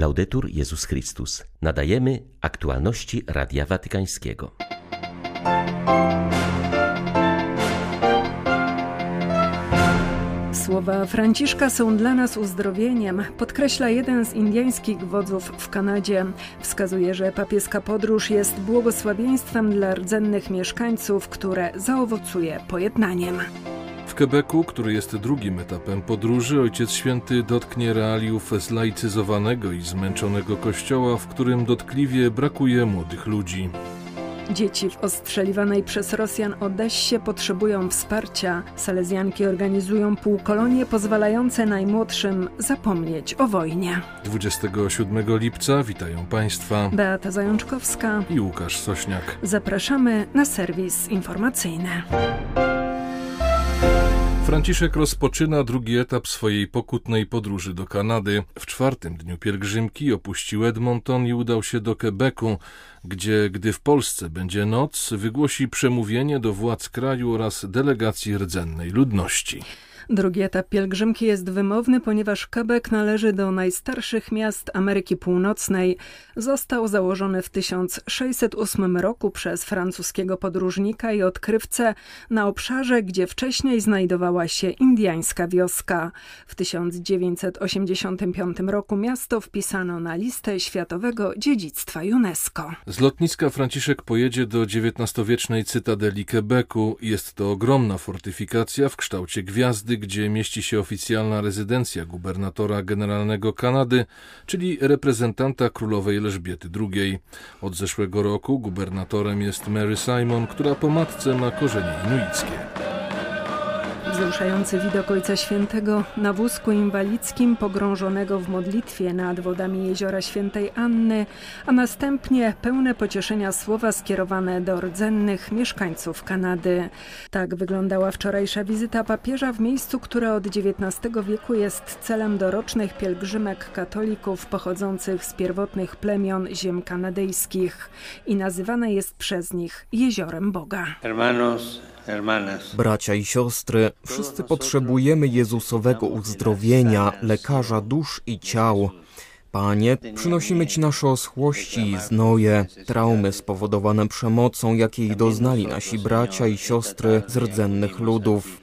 Laudetur Jezus Chrystus. Nadajemy aktualności Radia Watykańskiego. Słowa Franciszka są dla nas uzdrowieniem, podkreśla jeden z indyjskich wodzów w Kanadzie. Wskazuje, że papieska podróż jest błogosławieństwem dla rdzennych mieszkańców, które zaowocuje pojednaniem. W Quebecu, który jest drugim etapem podróży, Ojciec Święty dotknie realiów zlaicyzowanego i zmęczonego kościoła, w którym dotkliwie brakuje młodych ludzi. Dzieci w ostrzeliwanej przez Rosjan Odessie potrzebują wsparcia. Salezjanki organizują półkolonie pozwalające najmłodszym zapomnieć o wojnie. 27 lipca witają Państwa Beata Zajączkowska i Łukasz Sośniak. Zapraszamy na serwis informacyjny. Franciszek rozpoczyna drugi etap swojej pokutnej podróży do Kanady. W czwartym dniu pielgrzymki opuścił Edmonton i udał się do Quebecu, gdzie, gdy w Polsce będzie noc, wygłosi przemówienie do władz kraju oraz delegacji rdzennej ludności. Drugi etap pielgrzymki jest wymowny, ponieważ Quebec należy do najstarszych miast Ameryki Północnej. Został założony w 1608 roku przez francuskiego podróżnika i odkrywcę na obszarze, gdzie wcześniej znajdowała się indiańska wioska. W 1985 roku miasto wpisano na listę Światowego Dziedzictwa UNESCO. Z lotniska Franciszek pojedzie do XIX-wiecznej cytadeli Quebecu. Jest to ogromna fortyfikacja w kształcie gwiazdy, gdzie mieści się oficjalna rezydencja gubernatora generalnego Kanady, czyli reprezentanta królowej Elżbiety II. Od zeszłego roku gubernatorem jest Mary Simon, która po matce ma korzenie inuickie. Wzruszający widok Ojca Świętego na wózku inwalidzkim pogrążonego w modlitwie nad wodami jeziora Świętej Anny, a następnie pełne pocieszenia słowa skierowane do rdzennych mieszkańców Kanady. Tak wyglądała wczorajsza wizyta papieża w miejscu, które od XIX wieku jest celem dorocznych pielgrzymek katolików pochodzących z pierwotnych plemion ziem kanadyjskich i nazywane jest przez nich Jeziorem Boga. Hermanos, Bracia i siostry, wszyscy potrzebujemy Jezusowego uzdrowienia, lekarza dusz i ciał. Panie, przynosimy Ci nasze oschłości i znoje, traumy spowodowane przemocą, jakiej doznali nasi bracia i siostry z rdzennych ludów.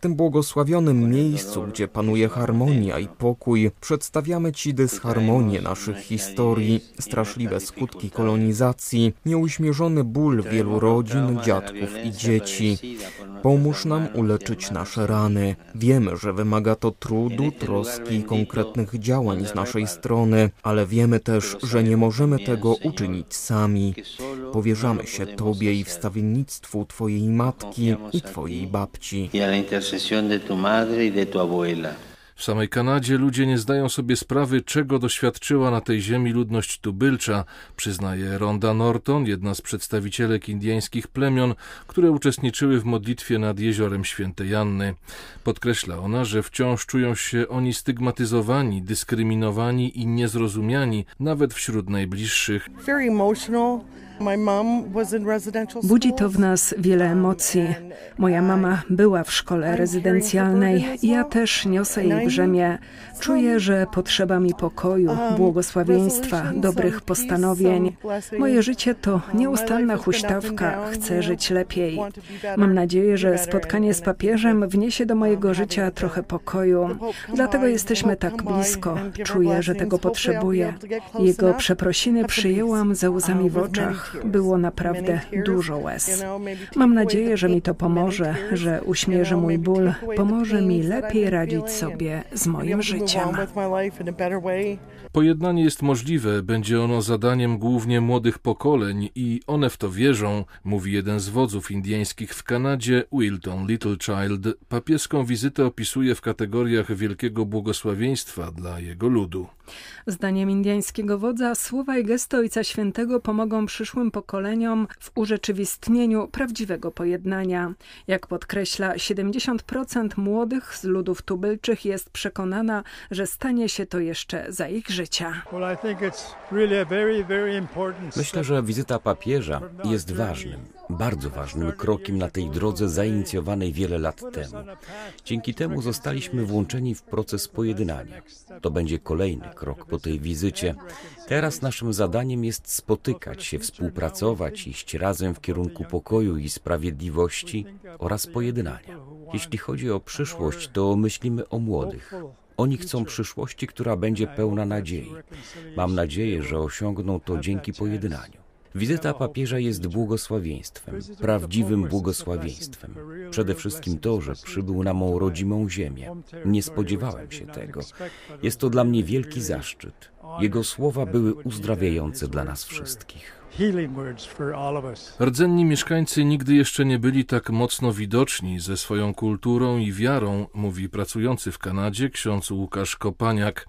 W tym błogosławionym miejscu, gdzie panuje harmonia i pokój, przedstawiamy Ci dysharmonię naszych historii, straszliwe skutki kolonizacji, nieuśmierzony ból wielu rodzin, dziadków i dzieci. Pomóż nam uleczyć nasze rany. Wiemy, że wymaga to trudu, troski i konkretnych działań z naszej strony, ale wiemy też, że nie możemy tego uczynić sami. Powierzamy się Tobie i wstawiennictwu Twojej matki i Twojej babci. W samej Kanadzie ludzie nie zdają sobie sprawy, czego doświadczyła na tej ziemi ludność tubylcza, przyznaje Ronda Norton, jedna z przedstawicielek indyjskich plemion, które uczestniczyły w modlitwie nad jeziorem Świętej Janny. Podkreśla ona, że wciąż czują się oni stygmatyzowani, dyskryminowani i niezrozumiani, nawet wśród najbliższych. Budzi to w nas wiele emocji. Moja mama była w szkole rezydencjalnej ja też niosę jej brzemię. Czuję, że potrzeba mi pokoju, błogosławieństwa, dobrych postanowień. Moje życie to nieustanna huśtawka, chcę żyć lepiej. Mam nadzieję, że spotkanie z papieżem wniesie do mojego życia trochę pokoju. Dlatego jesteśmy tak blisko. Czuję, że tego potrzebuję. Jego przeprosiny przyjęłam ze łzami w oczach. Było naprawdę dużo łez. Mam nadzieję, że mi to pomoże, że uśmierzy mój ból, pomoże mi lepiej radzić sobie z moim życiem. Pojednanie jest możliwe, będzie ono zadaniem głównie młodych pokoleń i one w to wierzą, mówi jeden z wodzów indyjskich w Kanadzie, Wilton Littlechild. Papieską wizytę opisuje w kategoriach wielkiego błogosławieństwa dla jego ludu. Zdaniem indyjskiego wodza słowa i gesty Ojca Świętego pomogą przyszłym pokoleniom w urzeczywistnieniu prawdziwego pojednania. Jak podkreśla, 70% młodych z ludów tubylczych jest przekonana, że stanie się to jeszcze za ich życia. Myślę, że wizyta papieża jest ważnym, bardzo ważnym krokiem na tej drodze zainicjowanej wiele lat temu. Dzięki temu zostaliśmy włączeni w proces pojednania. To będzie kolejny krok po tej wizycie. Teraz naszym zadaniem jest spotykać się, współpracować, iść razem w kierunku pokoju i sprawiedliwości oraz pojednania. Jeśli chodzi o przyszłość, to myślimy o młodych. Oni chcą przyszłości, która będzie pełna nadziei. Mam nadzieję, że osiągną to dzięki pojednaniu. Wizyta papieża jest błogosławieństwem, prawdziwym błogosławieństwem. Przede wszystkim to, że przybył na mą rodzimą ziemię. Nie spodziewałem się tego. Jest to dla mnie wielki zaszczyt. Jego słowa były uzdrawiające dla nas wszystkich. Rdzenni mieszkańcy nigdy jeszcze nie byli tak mocno widoczni ze swoją kulturą i wiarą, mówi pracujący w Kanadzie ksiądz Łukasz Kopaniak.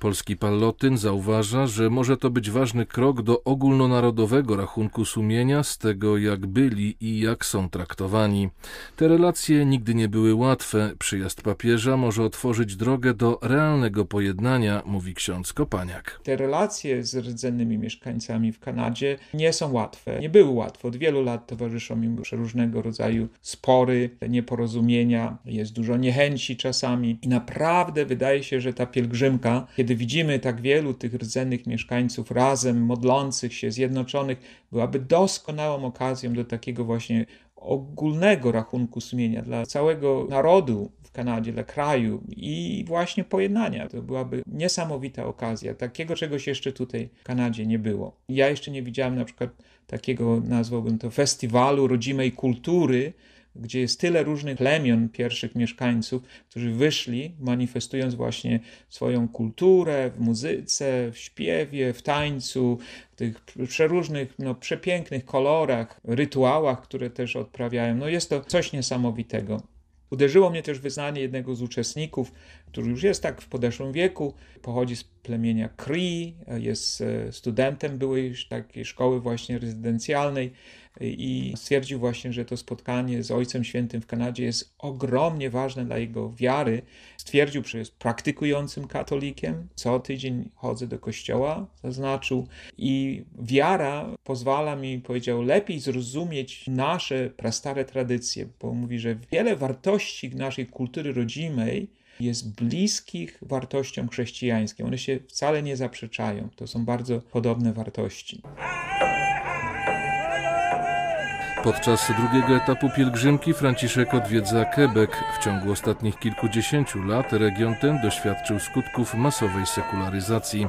Polski pallotyn zauważa, że może to być ważny krok do ogólnonarodowego rachunku sumienia z tego, jak byli i jak są traktowani. Te relacje nigdy nie były łatwe. Przyjazd papieża może otworzyć drogę do realnego pojednania, mówi ksiądz Kopaniak. Te relacje z rdzennymi mieszkańcami w Kanadzie nie są łatwe. Nie były łatwe. Od wielu lat towarzyszą im różnego rodzaju spory, nieporozumienia, jest dużo niechęci czasami i naprawdę wydaje się, że ta pielgrzymka, kiedy widzimy tak wielu tych rdzennych mieszkańców razem, modlących się, zjednoczonych, byłaby doskonałą okazją do takiego właśnie ogólnego rachunku sumienia dla całego narodu w Kanadzie, dla kraju i właśnie pojednania. To byłaby niesamowita okazja. Takiego czegoś jeszcze tutaj w Kanadzie nie było. Ja jeszcze nie widziałem na przykład takiego, nazwałbym to, festiwalu rodzimej kultury, gdzie jest tyle różnych plemion pierwszych mieszkańców, którzy wyszli, manifestując właśnie swoją kulturę w muzyce, w śpiewie, w tańcu, w tych przeróżnych, no, przepięknych kolorach, rytuałach, które też odprawiają. No jest to coś niesamowitego. Uderzyło mnie też wyznanie jednego z uczestników, który już jest tak w podeszłym wieku, pochodzi z plemienia Cree, jest e, studentem byłej takiej szkoły właśnie rezydencjalnej i stwierdził właśnie, że to spotkanie z Ojcem Świętym w Kanadzie jest ogromnie ważne dla jego wiary. Stwierdził, że jest praktykującym katolikiem, co tydzień chodzę do kościoła, zaznaczył, i wiara pozwala mi, powiedział, lepiej zrozumieć nasze prastare tradycje, bo mówi, że wiele wartości naszej kultury rodzimej jest bliskich wartościom chrześcijańskim. One się wcale nie zaprzeczają. To są bardzo podobne wartości. Podczas drugiego etapu pielgrzymki Franciszek odwiedza Quebec. W ciągu ostatnich kilkudziesięciu lat region ten doświadczył skutków masowej sekularyzacji.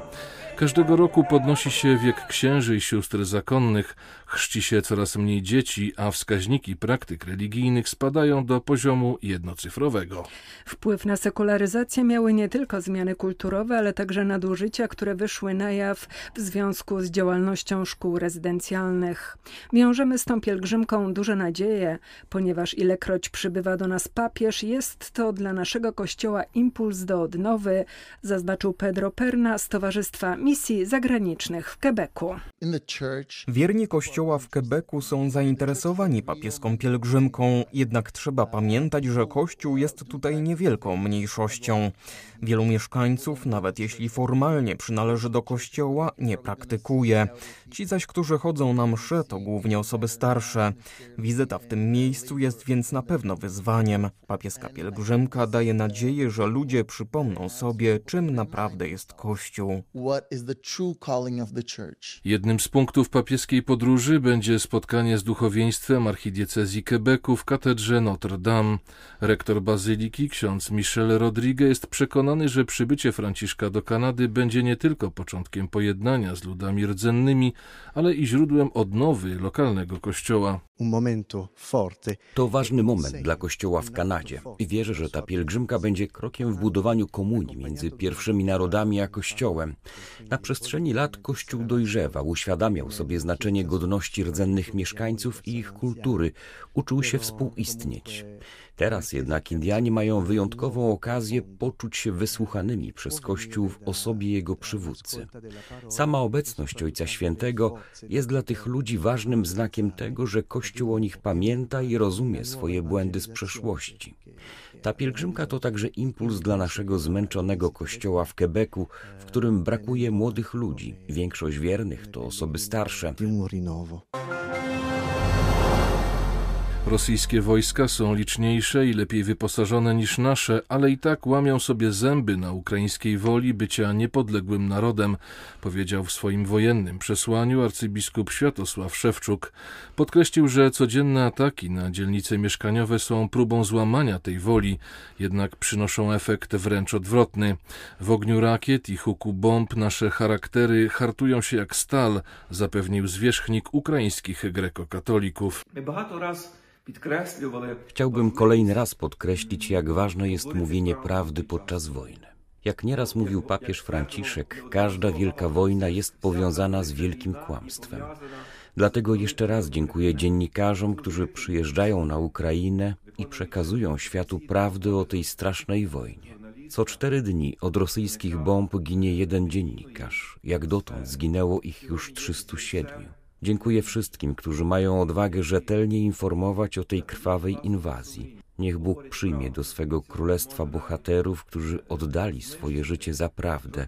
Każdego roku podnosi się wiek księży i sióstr zakonnych, chrzci się coraz mniej dzieci, a wskaźniki praktyk religijnych spadają do poziomu jednocyfrowego. Wpływ na sekularyzację miały nie tylko zmiany kulturowe, ale także nadużycia, które wyszły na jaw w związku z działalnością szkół rezydencjalnych. Wiążemy z tą pielgrzymką duże nadzieje, ponieważ ilekroć przybywa do nas papież, jest to dla naszego kościoła impuls do odnowy, zaznaczył Pedro Perna z Towarzystwa Misji Zagranicznych w Quebecu. Wierni kościoła w Quebecu są zainteresowani papieską pielgrzymką, jednak trzeba pamiętać, że kościół jest tutaj niewielką mniejszością. Wielu mieszkańców, nawet jeśli formalnie przynależy do kościoła, nie praktykuje. Ci zaś, którzy chodzą na msze, to głównie osoby starsze. Wizyta w tym miejscu jest więc na pewno wyzwaniem. Papieska pielgrzymka daje nadzieję, że ludzie przypomną sobie, czym naprawdę jest Kościół. Jednym z punktów papieskiej podróży będzie spotkanie z duchowieństwem archidiecezji Quebecu w katedrze Notre Dame. Rektor bazyliki, ksiądz Michel Rodriguez, jest przekonany, że przybycie Franciszka do Kanady będzie nie tylko początkiem pojednania z ludami rdzennymi, ale i źródłem odnowy lokalnego kościoła. To ważny moment dla kościoła w Kanadzie i wierzę, że ta pielgrzymka będzie krokiem w budowaniu komunii między pierwszymi narodami a kościołem. Na przestrzeni lat kościół dojrzewał, uświadamiał sobie znaczenie godności rdzennych mieszkańców i ich kultury, uczył się współistnieć. Teraz jednak Indianie mają wyjątkową okazję poczuć się wysłuchanymi przez Kościół w osobie jego przywódcy. Sama obecność Ojca Świętego jest dla tych ludzi ważnym znakiem tego, że Kościół o nich pamięta i rozumie swoje błędy z przeszłości. Ta pielgrzymka to także impuls dla naszego zmęczonego kościoła w Quebecu, w którym brakuje młodych ludzi. Większość wiernych to osoby starsze. Rosyjskie wojska są liczniejsze i lepiej wyposażone niż nasze, ale i tak łamią sobie zęby na ukraińskiej woli bycia niepodległym narodem, powiedział w swoim wojennym przesłaniu arcybiskup Światosław Szewczuk. Podkreślił, że codzienne ataki na dzielnice mieszkaniowe są próbą złamania tej woli, jednak przynoszą efekt wręcz odwrotny. W ogniu rakiet i huku bomb nasze charaktery hartują się jak stal, zapewnił zwierzchnik ukraińskich grekokatolików. Chciałbym kolejny raz podkreślić, jak ważne jest mówienie prawdy podczas wojny. Jak nieraz mówił papież Franciszek, każda wielka wojna jest powiązana z wielkim kłamstwem. Dlatego jeszcze raz dziękuję dziennikarzom, którzy przyjeżdżają na Ukrainę i przekazują światu prawdę o tej strasznej wojnie. Co cztery dni od rosyjskich bomb ginie jeden dziennikarz. Jak dotąd zginęło ich już 307. Dziękuję wszystkim, którzy mają odwagę rzetelnie informować o tej krwawej inwazji. Niech Bóg przyjmie do swego królestwa bohaterów, którzy oddali swoje życie za prawdę.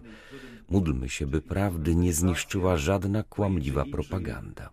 Módlmy się, by prawdy nie zniszczyła żadna kłamliwa propaganda.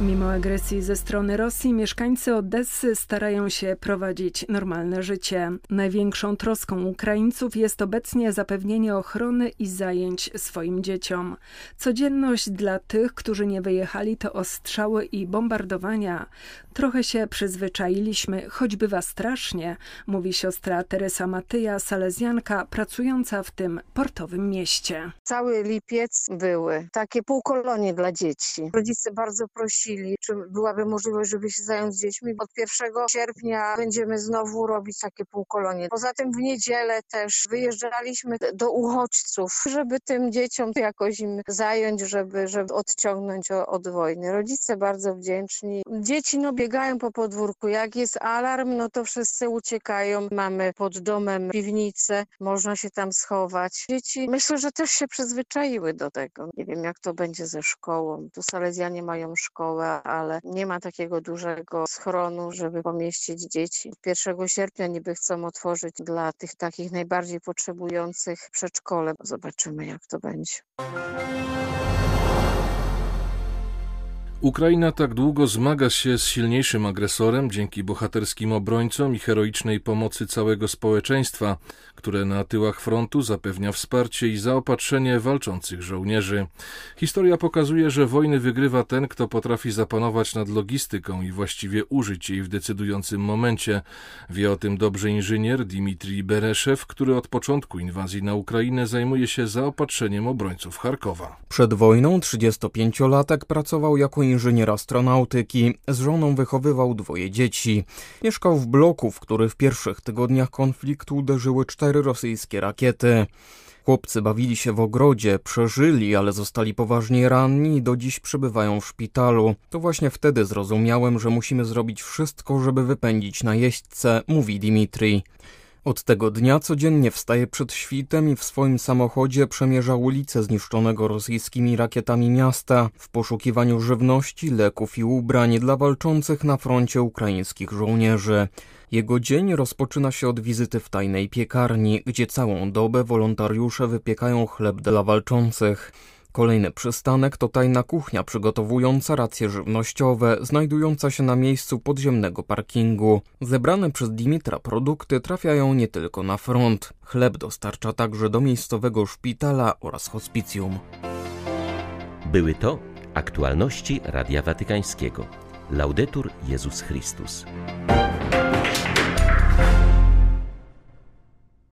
Mimo agresji ze strony Rosji, mieszkańcy Odessy starają się prowadzić normalne życie. Największą troską Ukraińców jest obecnie zapewnienie ochrony i zajęć swoim dzieciom. Codzienność dla tych, którzy nie wyjechali, to ostrzały i bombardowania. Trochę się przyzwyczailiśmy, choć bywa strasznie, mówi siostra Teresa Matyja, salezjanka, pracująca w tym portowym mieście. Cały lipiec były takie półkolonie dla dzieci. Rodzice bardzo prosili, czy byłaby możliwość, żeby się zająć dziećmi. Od 1 sierpnia będziemy znowu robić takie półkolonie. Poza tym w niedzielę też wyjeżdżaliśmy do uchodźców, żeby tym dzieciom jakoś im zająć, żeby, żeby odciągnąć od wojny. Rodzice bardzo wdzięczni. Dzieci no biegają po podwórku. Jak jest alarm, no to wszyscy uciekają. Mamy pod domem piwnicę, można się tam schować. Dzieci myślę, że też się przyzwyczaiły do tego. Nie wiem, jak to będzie ze szkołą. Tu Salezjanie mają szkołę, ale nie ma takiego dużego schronu, żeby pomieścić dzieci. 1 sierpnia niby chcą otworzyć dla tych takich najbardziej potrzebujących przedszkole. Zobaczymy, jak to będzie. Ukraina tak długo zmaga się z silniejszym agresorem dzięki bohaterskim obrońcom i heroicznej pomocy całego społeczeństwa, które na tyłach frontu zapewnia wsparcie i zaopatrzenie walczących żołnierzy. Historia pokazuje, że wojny wygrywa ten, kto potrafi zapanować nad logistyką i właściwie użyć jej w decydującym momencie. Wie o tym dobrze inżynier Dmitrij Bereszew, który od początku inwazji na Ukrainę zajmuje się zaopatrzeniem obrońców Charkowa. Przed wojną 35-latek pracował jako inżynier astronautyki. Z żoną wychowywał dwoje dzieci. Mieszkał w bloku, w który w pierwszych tygodniach konfliktu uderzyły cztery rosyjskie rakiety. Chłopcy bawili się w ogrodzie, przeżyli, ale zostali poważnie ranni i do dziś przebywają w szpitalu. To właśnie wtedy zrozumiałem, że musimy zrobić wszystko, żeby wypędzić najeźdźcę, mówi Dimitri. Od tego dnia codziennie wstaje przed świtem i w swoim samochodzie przemierza ulice zniszczonego rosyjskimi rakietami miasta w poszukiwaniu żywności, leków i ubrań dla walczących na froncie ukraińskich żołnierzy. Jego dzień rozpoczyna się od wizyty w tajnej piekarni, gdzie całą dobę wolontariusze wypiekają chleb dla walczących. Kolejny przystanek to tajna kuchnia przygotowująca racje żywnościowe, znajdująca się na miejscu podziemnego parkingu. Zebrane przez Dimitra produkty trafiają nie tylko na front. Chleb dostarcza także do miejscowego szpitala oraz hospicjum. Były to aktualności Radia Watykańskiego. Laudetur Jezus Chrystus.